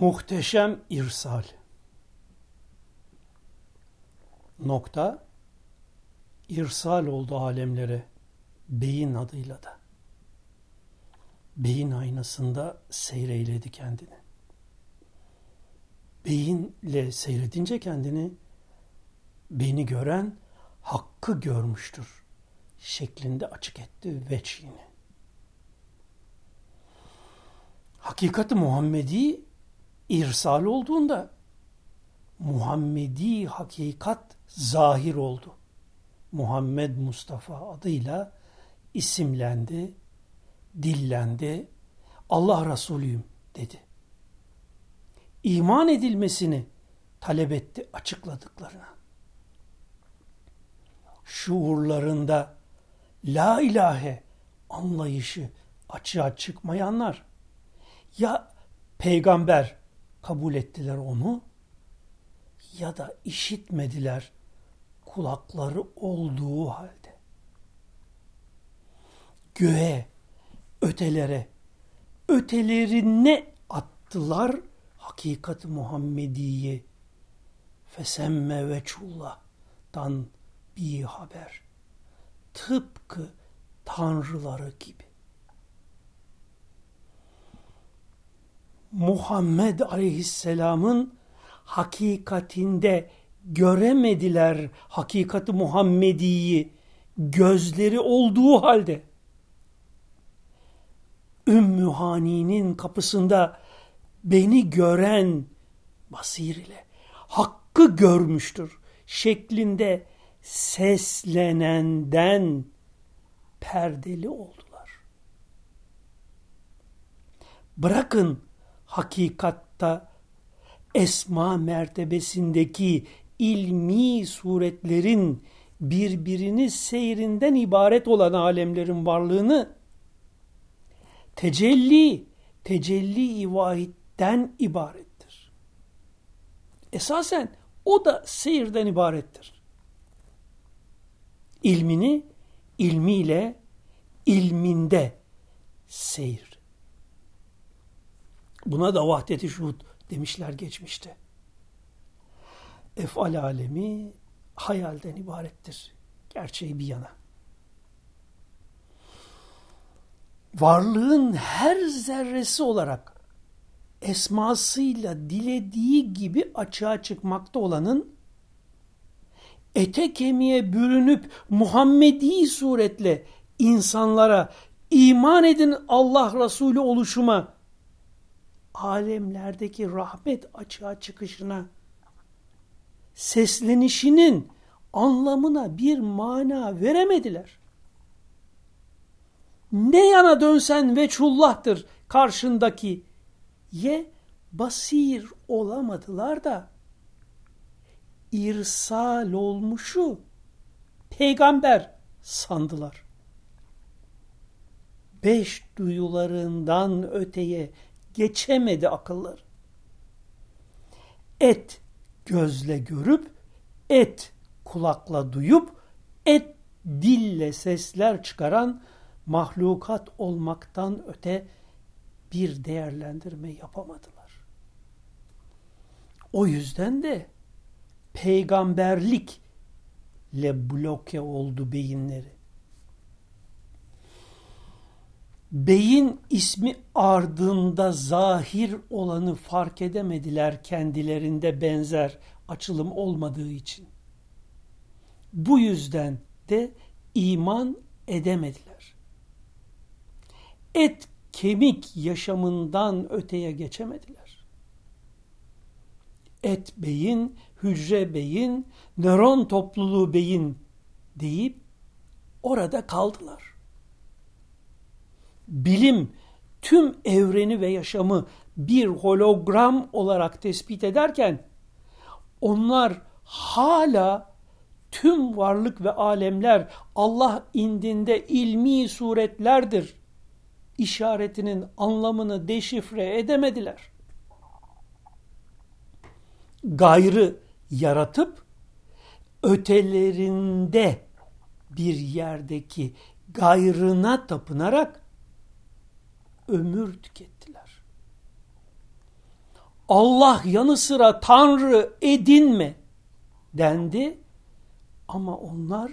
Muhteşem irsal. Nokta irsal oldu alemlere beyin adıyla da. Beyin aynasında seyreyledi kendini. Beyinle seyredince kendini beni gören hakkı görmüştür şeklinde açık etti veçhini. Hakikati Muhammedi irsal olduğunda Muhammedi hakikat zahir oldu. Muhammed Mustafa adıyla isimlendi, dillendi, Allah Resulüyüm dedi. İman edilmesini talep etti açıkladıklarına. Şuurlarında la ilahe anlayışı açığa çıkmayanlar ya peygamber kabul ettiler onu ya da işitmediler kulakları olduğu halde. Göğe, ötelere, ötelerine attılar hakikat Muhammediye fesemme veçullah'tan bir haber. Tıpkı tanrıları gibi. Muhammed Aleyhisselam'ın hakikatinde göremediler hakikati Muhammedi'yi gözleri olduğu halde. Ümmü Hani'nin kapısında beni gören basir ile hakkı görmüştür şeklinde seslenenden perdeli oldular. Bırakın hakikatta esma mertebesindeki ilmi suretlerin birbirini seyrinden ibaret olan alemlerin varlığını tecelli, tecelli-i vahitten ibarettir. Esasen o da seyirden ibarettir. İlmini ilmiyle ilminde seyir. Buna da vahdeti şuhud demişler geçmişte. Efal alemi hayalden ibarettir. Gerçeği bir yana. Varlığın her zerresi olarak esmasıyla dilediği gibi açığa çıkmakta olanın ete kemiğe bürünüp Muhammedi suretle insanlara iman edin Allah Resulü oluşuma alemlerdeki rahmet açığa çıkışına seslenişinin anlamına bir mana veremediler. Ne yana dönsen veçhullah'tır karşındaki ye basir olamadılar da irsal olmuşu peygamber sandılar. Beş duyularından öteye geçemedi akıllar. Et gözle görüp, et kulakla duyup, et dille sesler çıkaran mahlukat olmaktan öte bir değerlendirme yapamadılar. O yüzden de peygamberlikle bloke oldu beyinleri. Beyin ismi ardında zahir olanı fark edemediler kendilerinde benzer açılım olmadığı için. Bu yüzden de iman edemediler. Et kemik yaşamından öteye geçemediler. Et beyin, hücre beyin, nöron topluluğu beyin deyip orada kaldılar bilim tüm evreni ve yaşamı bir hologram olarak tespit ederken onlar hala tüm varlık ve alemler Allah indinde ilmi suretlerdir işaretinin anlamını deşifre edemediler. Gayrı yaratıp ötelerinde bir yerdeki gayrına tapınarak ömür tükettiler. Allah yanı sıra Tanrı edinme dendi. Ama onlar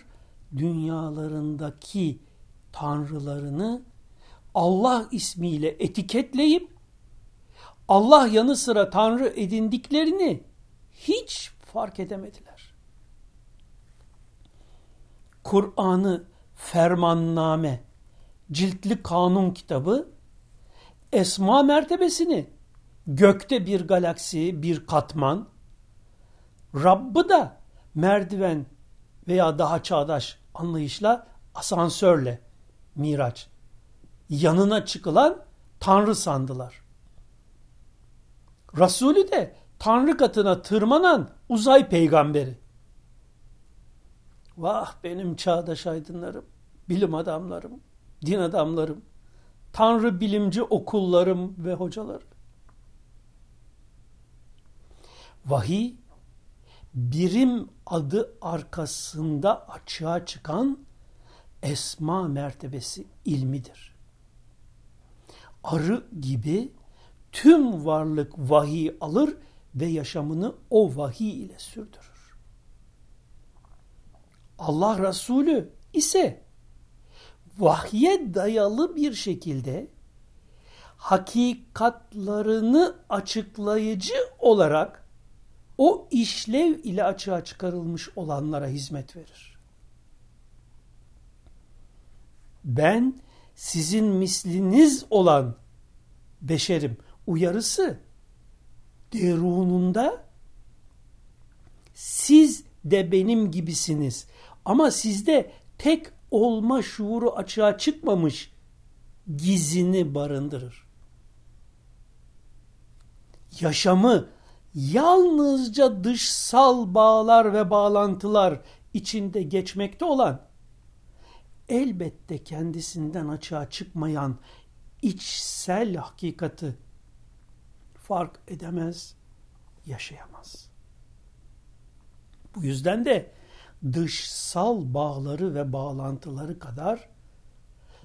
dünyalarındaki tanrılarını Allah ismiyle etiketleyip Allah yanı sıra tanrı edindiklerini hiç fark edemediler. Kur'an'ı fermanname, ciltli kanun kitabı esma mertebesini gökte bir galaksi, bir katman, Rabb'ı da merdiven veya daha çağdaş anlayışla asansörle miraç. Yanına çıkılan Tanrı sandılar. Resulü de Tanrı katına tırmanan uzay peygamberi. Vah benim çağdaş aydınlarım, bilim adamlarım, din adamlarım, Tanrı bilimci okullarım ve hocalarım. Vahiy birim adı arkasında açığa çıkan esma mertebesi ilmidir. Arı gibi tüm varlık vahiy alır ve yaşamını o vahiy ile sürdürür. Allah Resulü ise vahye dayalı bir şekilde hakikatlarını açıklayıcı olarak o işlev ile açığa çıkarılmış olanlara hizmet verir. Ben sizin misliniz olan beşerim uyarısı derununda siz de benim gibisiniz ama sizde tek olma şuuru açığa çıkmamış gizini barındırır. Yaşamı yalnızca dışsal bağlar ve bağlantılar içinde geçmekte olan elbette kendisinden açığa çıkmayan içsel hakikati fark edemez, yaşayamaz. Bu yüzden de dışsal bağları ve bağlantıları kadar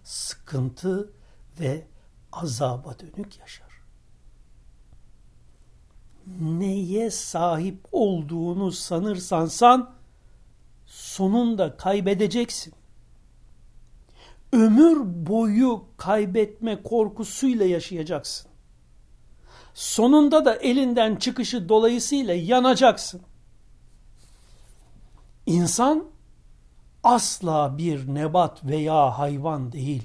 sıkıntı ve azaba dönük yaşar. Neye sahip olduğunu sanırsan san, sonunda kaybedeceksin. Ömür boyu kaybetme korkusuyla yaşayacaksın. Sonunda da elinden çıkışı dolayısıyla yanacaksın. İnsan asla bir nebat veya hayvan değil.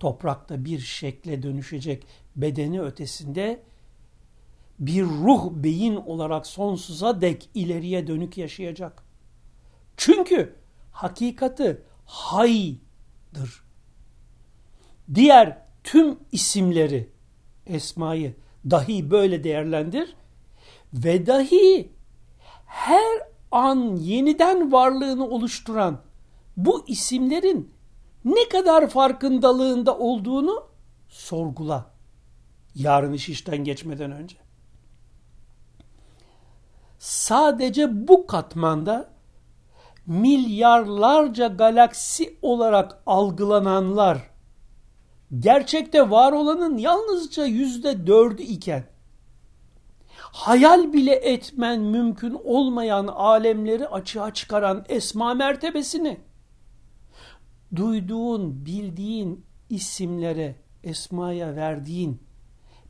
Toprakta bir şekle dönüşecek bedeni ötesinde bir ruh beyin olarak sonsuza dek ileriye dönük yaşayacak. Çünkü hakikati haydır. Diğer tüm isimleri, esmayı dahi böyle değerlendir ve dahi her an yeniden varlığını oluşturan bu isimlerin ne kadar farkındalığında olduğunu sorgula. Yarın iş işten geçmeden önce. Sadece bu katmanda milyarlarca galaksi olarak algılananlar gerçekte var olanın yalnızca yüzde dördü iken hayal bile etmen mümkün olmayan alemleri açığa çıkaran esma mertebesini duyduğun, bildiğin isimlere, esmaya verdiğin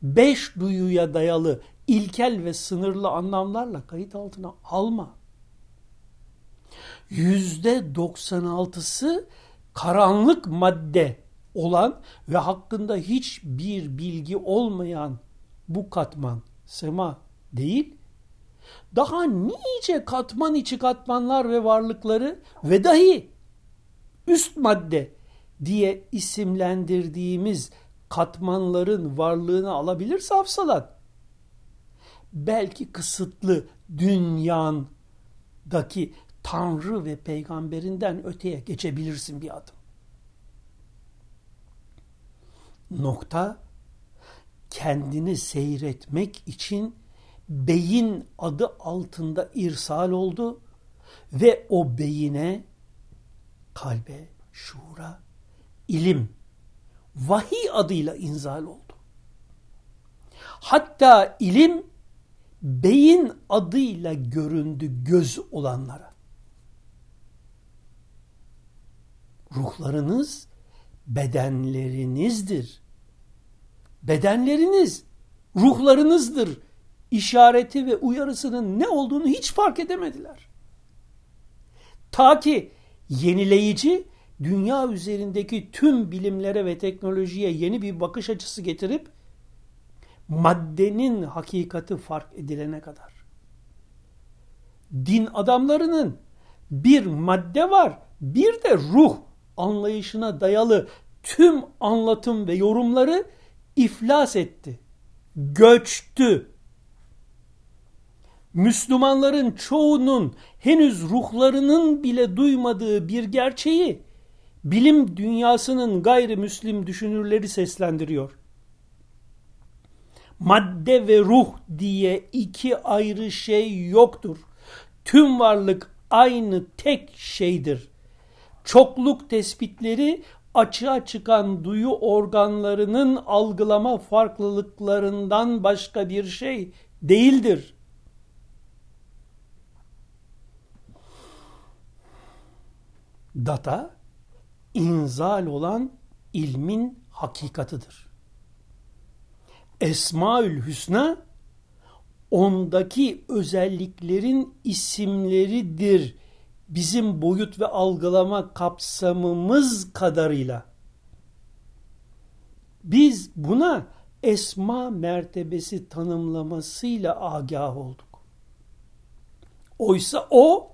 beş duyuya dayalı ilkel ve sınırlı anlamlarla kayıt altına alma. Yüzde doksan altısı karanlık madde olan ve hakkında hiçbir bilgi olmayan bu katman, sema değil, daha nice katman içi katmanlar ve varlıkları ve dahi üst madde diye isimlendirdiğimiz katmanların varlığını alabilirse hafsalan, belki kısıtlı dünyandaki Tanrı ve peygamberinden öteye geçebilirsin bir adım. Nokta kendini seyretmek için beyin adı altında irsal oldu ve o beyine, kalbe, şuura, ilim, vahiy adıyla inzal oldu. Hatta ilim beyin adıyla göründü göz olanlara. Ruhlarınız bedenlerinizdir. Bedenleriniz ruhlarınızdır. İşareti ve uyarısının ne olduğunu hiç fark edemediler. Ta ki yenileyici dünya üzerindeki tüm bilimlere ve teknolojiye yeni bir bakış açısı getirip maddenin hakikati fark edilene kadar. Din adamlarının bir madde var, bir de ruh anlayışına dayalı tüm anlatım ve yorumları iflas etti. Göçtü. Müslümanların çoğunun henüz ruhlarının bile duymadığı bir gerçeği bilim dünyasının gayrimüslim düşünürleri seslendiriyor. Madde ve ruh diye iki ayrı şey yoktur. Tüm varlık aynı tek şeydir. Çokluk tespitleri açığa çıkan duyu organlarının algılama farklılıklarından başka bir şey değildir. Data inzal olan ilmin hakikatıdır. Esmaül Hüsna ondaki özelliklerin isimleridir. Bizim boyut ve algılama kapsamımız kadarıyla. Biz buna esma mertebesi tanımlamasıyla agah olduk. Oysa o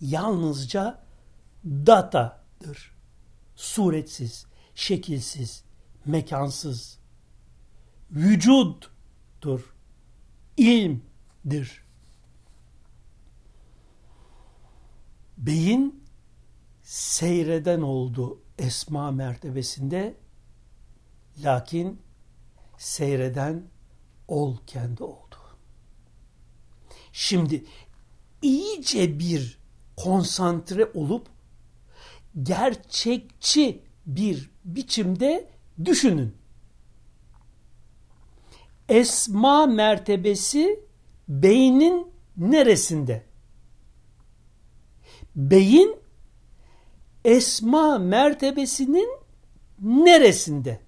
yalnızca datadır. Suretsiz, şekilsiz, mekansız. Vücuttur. İlmdir. Beyin seyreden oldu esma mertebesinde lakin seyreden ol kendi oldu. Şimdi iyice bir konsantre olup gerçekçi bir biçimde düşünün. Esma mertebesi beynin neresinde? Beyin esma mertebesinin neresinde?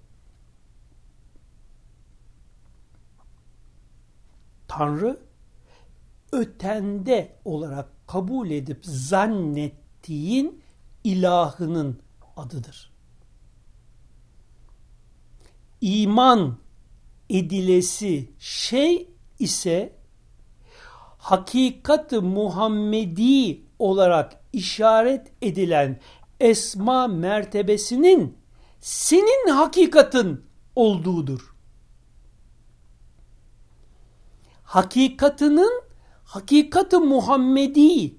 Tanrı ötende olarak kabul edip zannettiğin ilahının adıdır. İman edilesi şey ise hakikat-ı Muhammedi olarak işaret edilen esma mertebesinin senin hakikatın olduğudur. Hakikatının hakikat-ı Muhammedi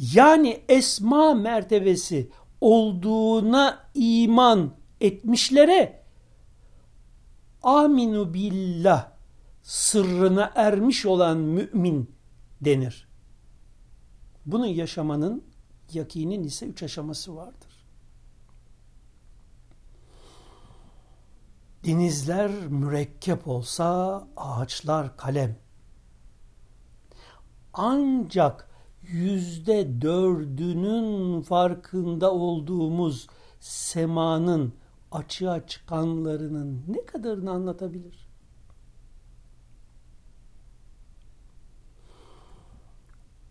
yani esma mertebesi olduğuna iman etmişlere aminu billah sırrına ermiş olan mümin denir. Bunu yaşamanın yakinin ise üç aşaması vardır. Denizler mürekkep olsa ağaçlar kalem. Ancak yüzde dördünün farkında olduğumuz semanın açığa çıkanlarının ne kadarını anlatabilir?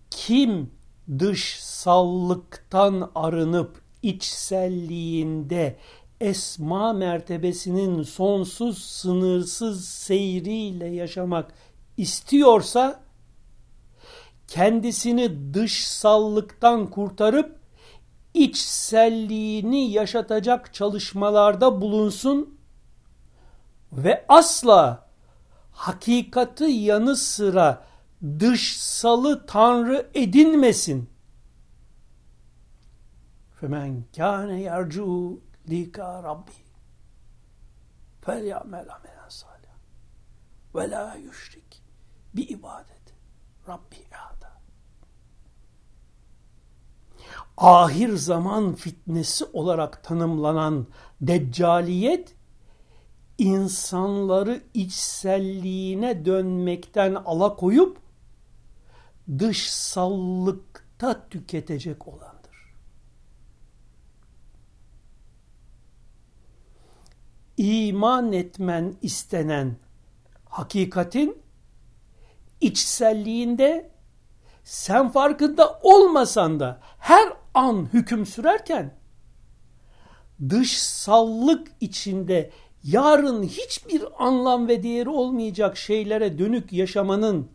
Kim dışsallıktan arınıp içselliğinde esma mertebesinin sonsuz sınırsız seyriyle yaşamak istiyorsa kendisini dışsallıktan kurtarıp içselliğini yaşatacak çalışmalarda bulunsun ve asla hakikati yanı sıra dışsalı tanrı edinmesin. Femen kâne yercu lika rabbi fel ya'mel amelen salih ve la yüşrik bi ibadet Rabbi ada. Ahir zaman fitnesi olarak tanımlanan deccaliyet insanları içselliğine dönmekten alakoyup dışsallıkta tüketecek olandır. İman etmen istenen hakikatin içselliğinde sen farkında olmasan da her an hüküm sürerken dışsallık içinde yarın hiçbir anlam ve değeri olmayacak şeylere dönük yaşamanın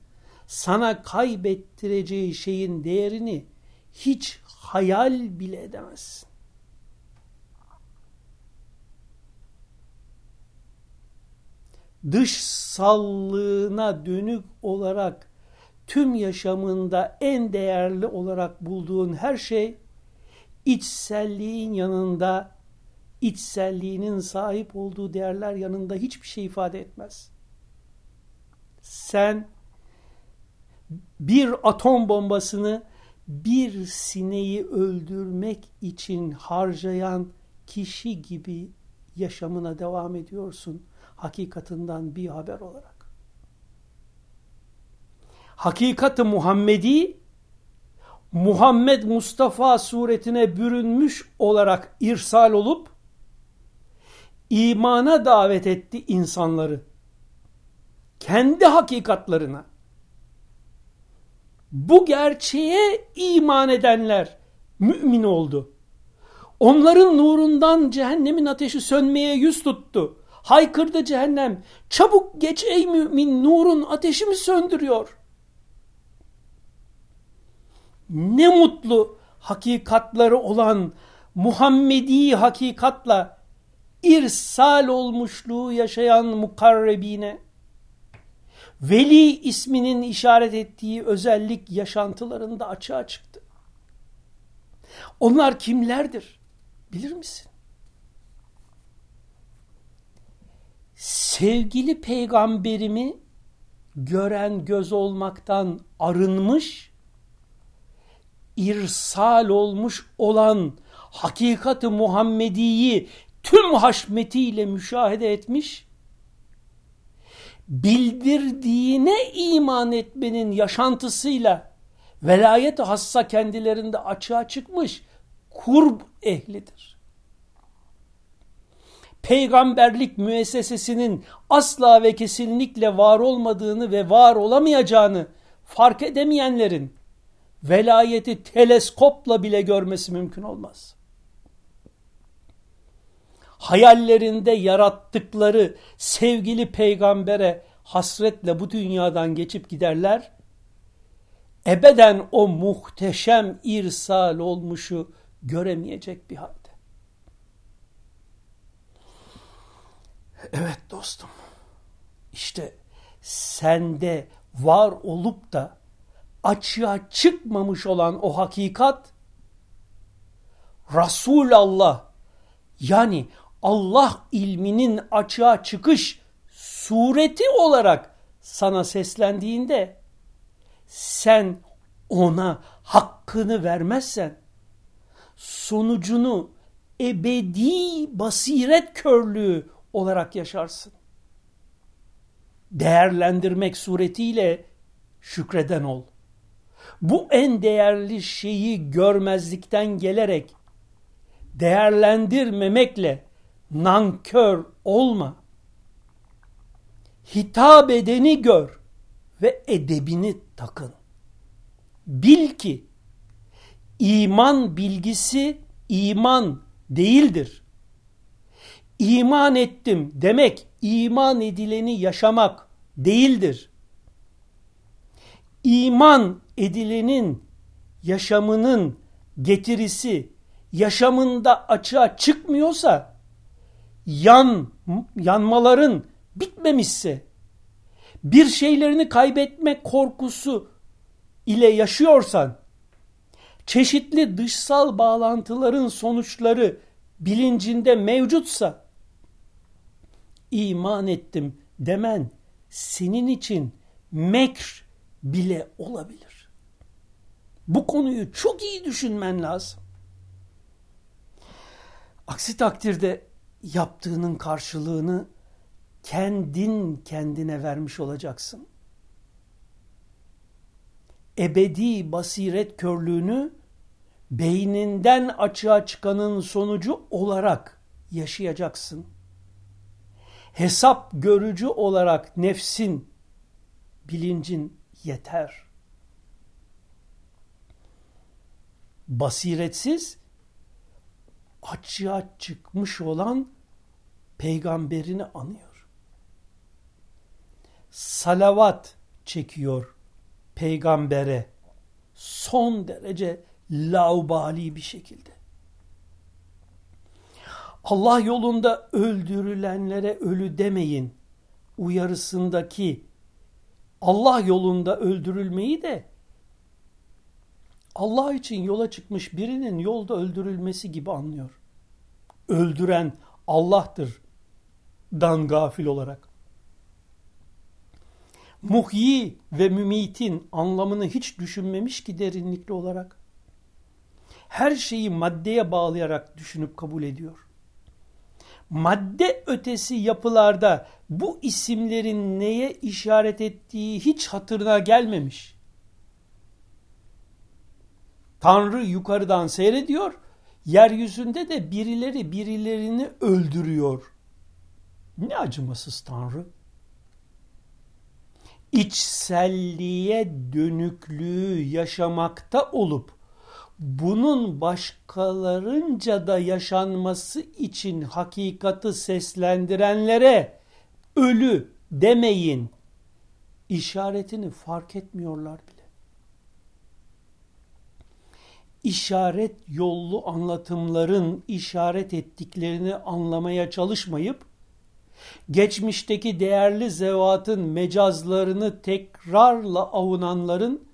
sana kaybettireceği şeyin değerini hiç hayal bile edemezsin. Dışsallığına dönük olarak tüm yaşamında en değerli olarak bulduğun her şey içselliğin yanında içselliğinin sahip olduğu değerler yanında hiçbir şey ifade etmez. Sen bir atom bombasını bir sineği öldürmek için harcayan kişi gibi yaşamına devam ediyorsun hakikatinden bir haber olarak. Hakikati Muhammedi Muhammed Mustafa suretine bürünmüş olarak irsal olup imana davet etti insanları. Kendi hakikatlarına. Bu gerçeğe iman edenler mümin oldu. Onların nurundan cehennemin ateşi sönmeye yüz tuttu. Haykırdı cehennem. Çabuk geç ey mümin nurun ateşimi söndürüyor. Ne mutlu hakikatları olan Muhammedi hakikatla irsal olmuşluğu yaşayan mukarrebine, veli isminin işaret ettiği özellik yaşantılarında açığa çıktı. Onlar kimlerdir? Bilir misin? Sevgili peygamberimi gören göz olmaktan arınmış, irsal olmuş olan hakikati Muhammedi'yi tüm haşmetiyle müşahede etmiş, bildirdiğine iman etmenin yaşantısıyla velayet hassa kendilerinde açığa çıkmış kurb ehlidir. Peygamberlik müessesesinin asla ve kesinlikle var olmadığını ve var olamayacağını fark edemeyenlerin velayeti teleskopla bile görmesi mümkün olmaz hayallerinde yarattıkları sevgili peygambere hasretle bu dünyadan geçip giderler. Ebeden o muhteşem irsal olmuşu göremeyecek bir halde. Evet dostum. İşte sende var olup da açığa çıkmamış olan o hakikat Resulallah yani Allah ilminin açığa çıkış sureti olarak sana seslendiğinde sen ona hakkını vermezsen sonucunu ebedi basiret körlüğü olarak yaşarsın. Değerlendirmek suretiyle şükreden ol. Bu en değerli şeyi görmezlikten gelerek değerlendirmemekle nankör olma. Hitap edeni gör ve edebini takın. Bil ki iman bilgisi iman değildir. İman ettim demek iman edileni yaşamak değildir. İman edilenin yaşamının getirisi yaşamında açığa çıkmıyorsa yan yanmaların bitmemişse bir şeylerini kaybetme korkusu ile yaşıyorsan çeşitli dışsal bağlantıların sonuçları bilincinde mevcutsa iman ettim demen senin için mekr bile olabilir. Bu konuyu çok iyi düşünmen lazım. Aksi takdirde yaptığının karşılığını kendin kendine vermiş olacaksın. Ebedi basiret körlüğünü beyninden açığa çıkanın sonucu olarak yaşayacaksın. Hesap görücü olarak nefsin, bilincin yeter. Basiretsiz, açığa çıkmış olan peygamberini anıyor. Salavat çekiyor peygambere son derece laubali bir şekilde. Allah yolunda öldürülenlere ölü demeyin uyarısındaki Allah yolunda öldürülmeyi de Allah için yola çıkmış birinin yolda öldürülmesi gibi anlıyor. Öldüren Allah'tır dan gafil olarak. Muhyi ve mümitin anlamını hiç düşünmemiş ki derinlikli olarak. Her şeyi maddeye bağlayarak düşünüp kabul ediyor. Madde ötesi yapılarda bu isimlerin neye işaret ettiği hiç hatırına gelmemiş. Tanrı yukarıdan seyrediyor, yeryüzünde de birileri birilerini öldürüyor. Ne acımasız Tanrı. İçselliğe dönüklüğü yaşamakta olup bunun başkalarınca da yaşanması için hakikati seslendirenlere ölü demeyin işaretini fark etmiyorlar bile. İşaret yollu anlatımların işaret ettiklerini anlamaya çalışmayıp geçmişteki değerli zevatın mecazlarını tekrarla avunanların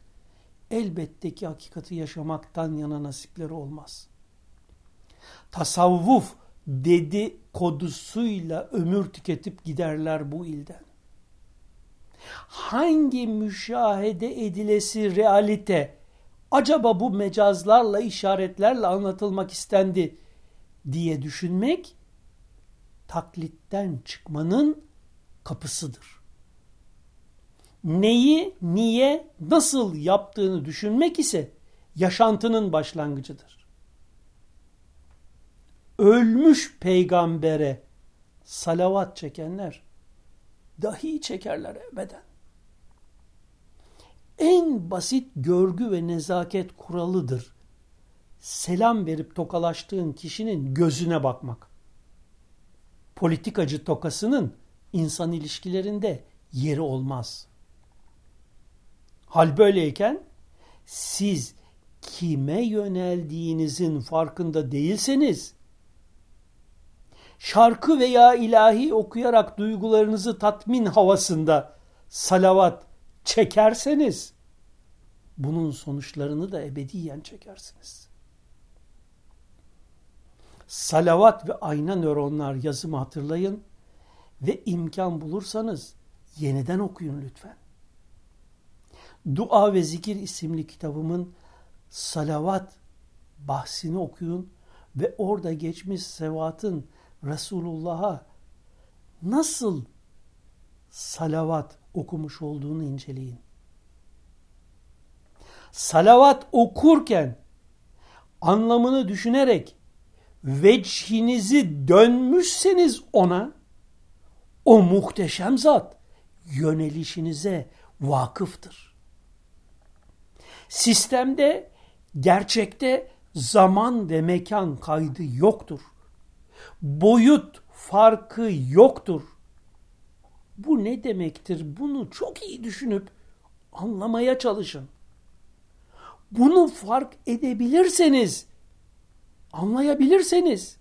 elbette ki hakikati yaşamaktan yana nasipleri olmaz. Tasavvuf dedi kodusuyla ömür tüketip giderler bu ilden. Hangi müşahede edilesi realite acaba bu mecazlarla, işaretlerle anlatılmak istendi diye düşünmek taklitten çıkmanın kapısıdır. Neyi, niye, nasıl yaptığını düşünmek ise yaşantının başlangıcıdır. Ölmüş peygambere salavat çekenler dahi çekerler ebeden. En basit görgü ve nezaket kuralıdır. Selam verip tokalaştığın kişinin gözüne bakmak politikacı tokasının insan ilişkilerinde yeri olmaz. Hal böyleyken siz kime yöneldiğinizin farkında değilseniz şarkı veya ilahi okuyarak duygularınızı tatmin havasında salavat çekerseniz bunun sonuçlarını da ebediyen çekersiniz salavat ve ayna nöronlar yazımı hatırlayın ve imkan bulursanız yeniden okuyun lütfen. Dua ve Zikir isimli kitabımın salavat bahsini okuyun ve orada geçmiş sevatın Resulullah'a nasıl salavat okumuş olduğunu inceleyin. Salavat okurken anlamını düşünerek vecihinizi dönmüşseniz ona o muhteşem zat yönelişinize vakıftır. Sistemde gerçekte zaman ve mekan kaydı yoktur. Boyut farkı yoktur. Bu ne demektir? Bunu çok iyi düşünüp anlamaya çalışın. Bunu fark edebilirseniz anlayabilirseniz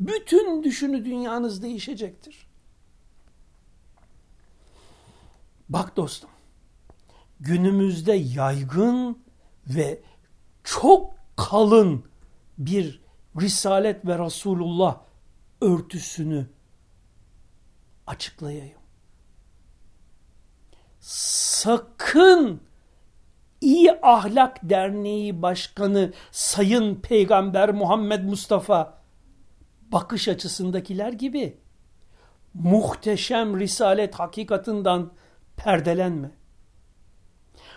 bütün düşünü dünyanız değişecektir. Bak dostum, günümüzde yaygın ve çok kalın bir Risalet ve Resulullah örtüsünü açıklayayım. Sakın İyi Ahlak Derneği Başkanı Sayın Peygamber Muhammed Mustafa bakış açısındakiler gibi muhteşem risalet hakikatından perdelenme.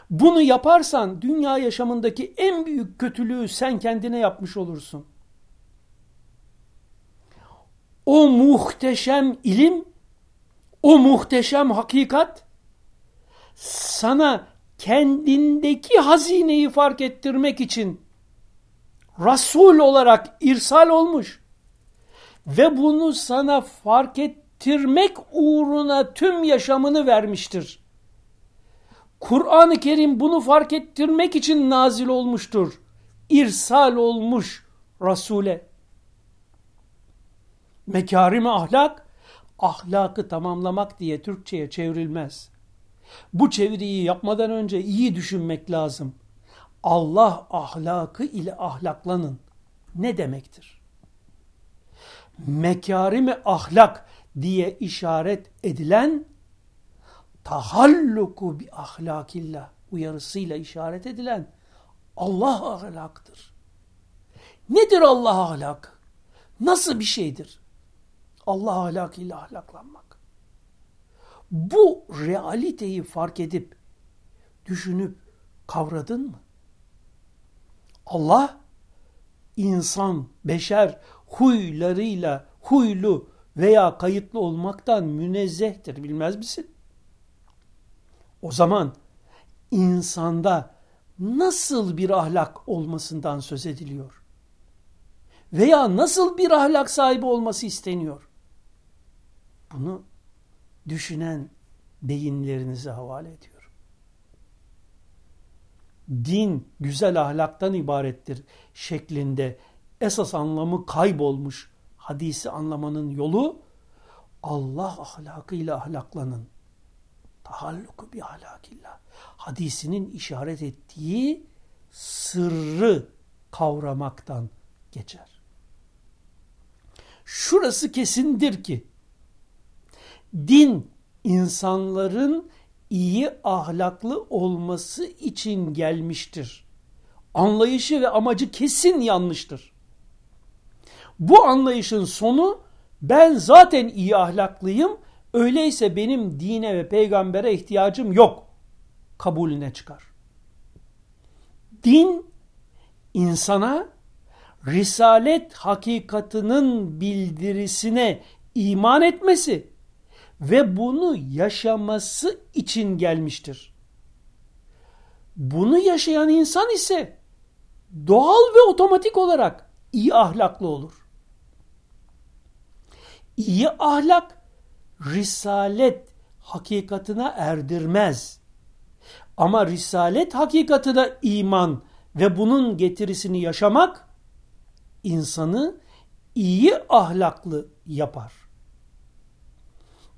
Bunu yaparsan dünya yaşamındaki en büyük kötülüğü sen kendine yapmış olursun. O muhteşem ilim, o muhteşem hakikat sana kendindeki hazineyi fark ettirmek için Resul olarak irsal olmuş ve bunu sana fark ettirmek uğruna tüm yaşamını vermiştir. Kur'an-ı Kerim bunu fark ettirmek için nazil olmuştur. İrsal olmuş Resul'e. Mekarim ahlak, ahlakı tamamlamak diye Türkçe'ye çevrilmez. Bu çeviriyi yapmadan önce iyi düşünmek lazım. Allah ahlakı ile ahlaklanın ne demektir? Mekarimi ahlak diye işaret edilen tahalluku bi ahlakillah uyarısıyla işaret edilen Allah ahlaktır. Nedir Allah ahlak? Nasıl bir şeydir? Allah ahlakıyla ahlaklanmak. Bu realiteyi fark edip, düşünüp kavradın mı? Allah insan, beşer huylarıyla huylu veya kayıtlı olmaktan münezzehtir bilmez misin? O zaman insanda nasıl bir ahlak olmasından söz ediliyor? Veya nasıl bir ahlak sahibi olması isteniyor? Bunu düşünen beyinlerinize havale ediyorum. Din güzel ahlaktan ibarettir şeklinde esas anlamı kaybolmuş hadisi anlamanın yolu Allah ahlakıyla ahlaklanın. Tahalluku bi ahlakillah. Hadisinin işaret ettiği sırrı kavramaktan geçer. Şurası kesindir ki din insanların iyi ahlaklı olması için gelmiştir. Anlayışı ve amacı kesin yanlıştır. Bu anlayışın sonu ben zaten iyi ahlaklıyım, öyleyse benim dine ve peygambere ihtiyacım yok kabulüne çıkar. Din insana risalet hakikatının bildirisine iman etmesi ve bunu yaşaması için gelmiştir. Bunu yaşayan insan ise doğal ve otomatik olarak iyi ahlaklı olur. İyi ahlak risalet hakikatine erdirmez. Ama risalet hakikatine iman ve bunun getirisini yaşamak insanı iyi ahlaklı yapar.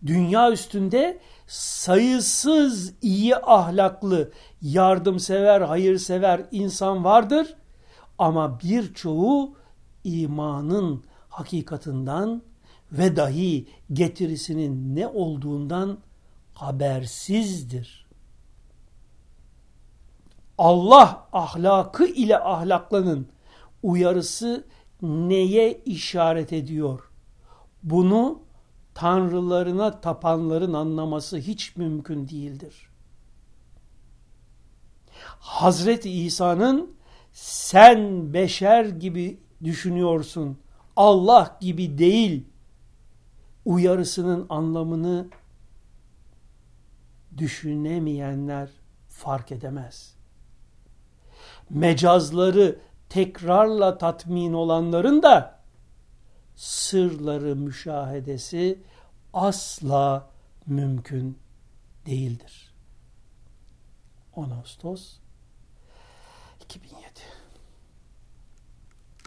Dünya üstünde sayısız iyi ahlaklı, yardımsever, hayırsever insan vardır ama birçoğu imanın hakikatinden ve dahi getirisinin ne olduğundan habersizdir. Allah ahlakı ile ahlaklanın uyarısı neye işaret ediyor? Bunu tanrılarına tapanların anlaması hiç mümkün değildir. Hazreti İsa'nın sen beşer gibi düşünüyorsun, Allah gibi değil uyarısının anlamını düşünemeyenler fark edemez. Mecazları tekrarla tatmin olanların da sırları müşahedesi asla mümkün değildir. 10 Ağustos 2007